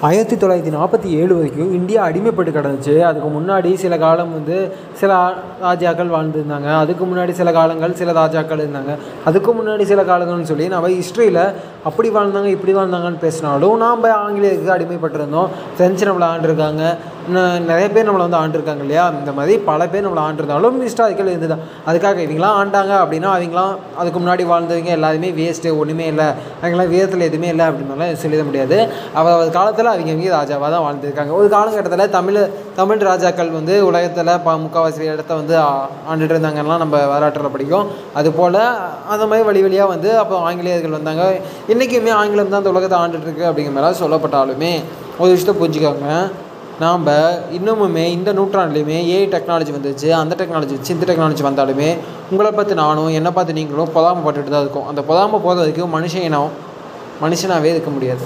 ஆயிரத்தி தொள்ளாயிரத்தி நாற்பத்தி ஏழு வரைக்கும் இந்தியா அடிமைப்பட்டு கிடந்துச்சு. அதுக்கு முன்னாடி சில காலம் வந்து சில ராஜாக்கள் வாழ்ந்துருந்தாங்க. அதுக்கு முன்னாடி சில காலங்கள் சில ராஜாக்கள் இருந்தாங்க. அதுக்கு முன்னாடி சில காலங்கள்னு சொல்லி நம்ம ஹிஸ்ட்ரியில் அப்படி வாழ்ந்தாங்க இப்படி வாழ்ந்தாங்கன்னு பேசினாலும் நாம் ஆங்கிலேயருக்கு அடிமைப்பட்டிருந்தோம். ஃப்ரெஞ்சு நம்மளை ஆண்டிருக்காங்க. நிறைய பேர் நம்மளை வந்து ஆண்டிருக்காங்க இல்லையா? இந்த மாதிரி பல பேர் நம்மளை ஆண்டிருந்தாலும் ஹிஸ்டாரிக்கல் இருந்து தான் அதுக்காக இவங்களாம் ஆண்டாங்க அப்படின்னா அவங்களாம் அதுக்கு முன்னாடி வாழ்ந்தவங்க எல்லாருமே வேஸ்ட்டு ஒன்றுமே இல்லை. அவங்களாம் வீரத்தில் எதுவுமே இல்லை அப்படின்னாலாம் சொல்லிட முடியாது. அவர் அவர் காலத்தில் அவங்க அவங்க ராஜாவாக தான் வாழ்ந்துருக்காங்க. ஒரு காலகட்டத்தில் தமிழ் தமிழ் ராஜாக்கள் வந்து உலகத்தில் ப முக்கால்வாசி இடத்த வந்து ஆண்டுட்டு இருந்தாங்கலாம் நம்ம வரலாற்றில் படிக்கும் அதுபோல் அந்த மாதிரி வழி வழியாக வந்து அப்போ ஆங்கிலேயர்கள் வந்தாங்க. இன்றைக்குமே ஆங்கிலம் தான் இந்த உலகத்தை ஆண்டுட்டு இருக்கு அப்படிங்கிற மாதிரி சொல்லப்பட்டாலுமே ஒரு விஷயத்தை புரிஞ்சுக்கோங்க. நாம் இன்னமுமே இந்த நூற்றாண்டுலையுமே ஏஐ டெக்னாலஜி வந்துச்சு அந்த டெக்னாலஜி வச்சு இந்த டெக்னாலஜி வந்தாலுமே உங்களை பார்த்து நானும் என்னை பார்த்து நீங்களும் பொதாமப்பட்டுட்டு தான் இருக்கோம். அந்த பொதாம போகிறதுக்கு மனுஷன் இனம் மனுஷனாகவே இருக்க முடியாது.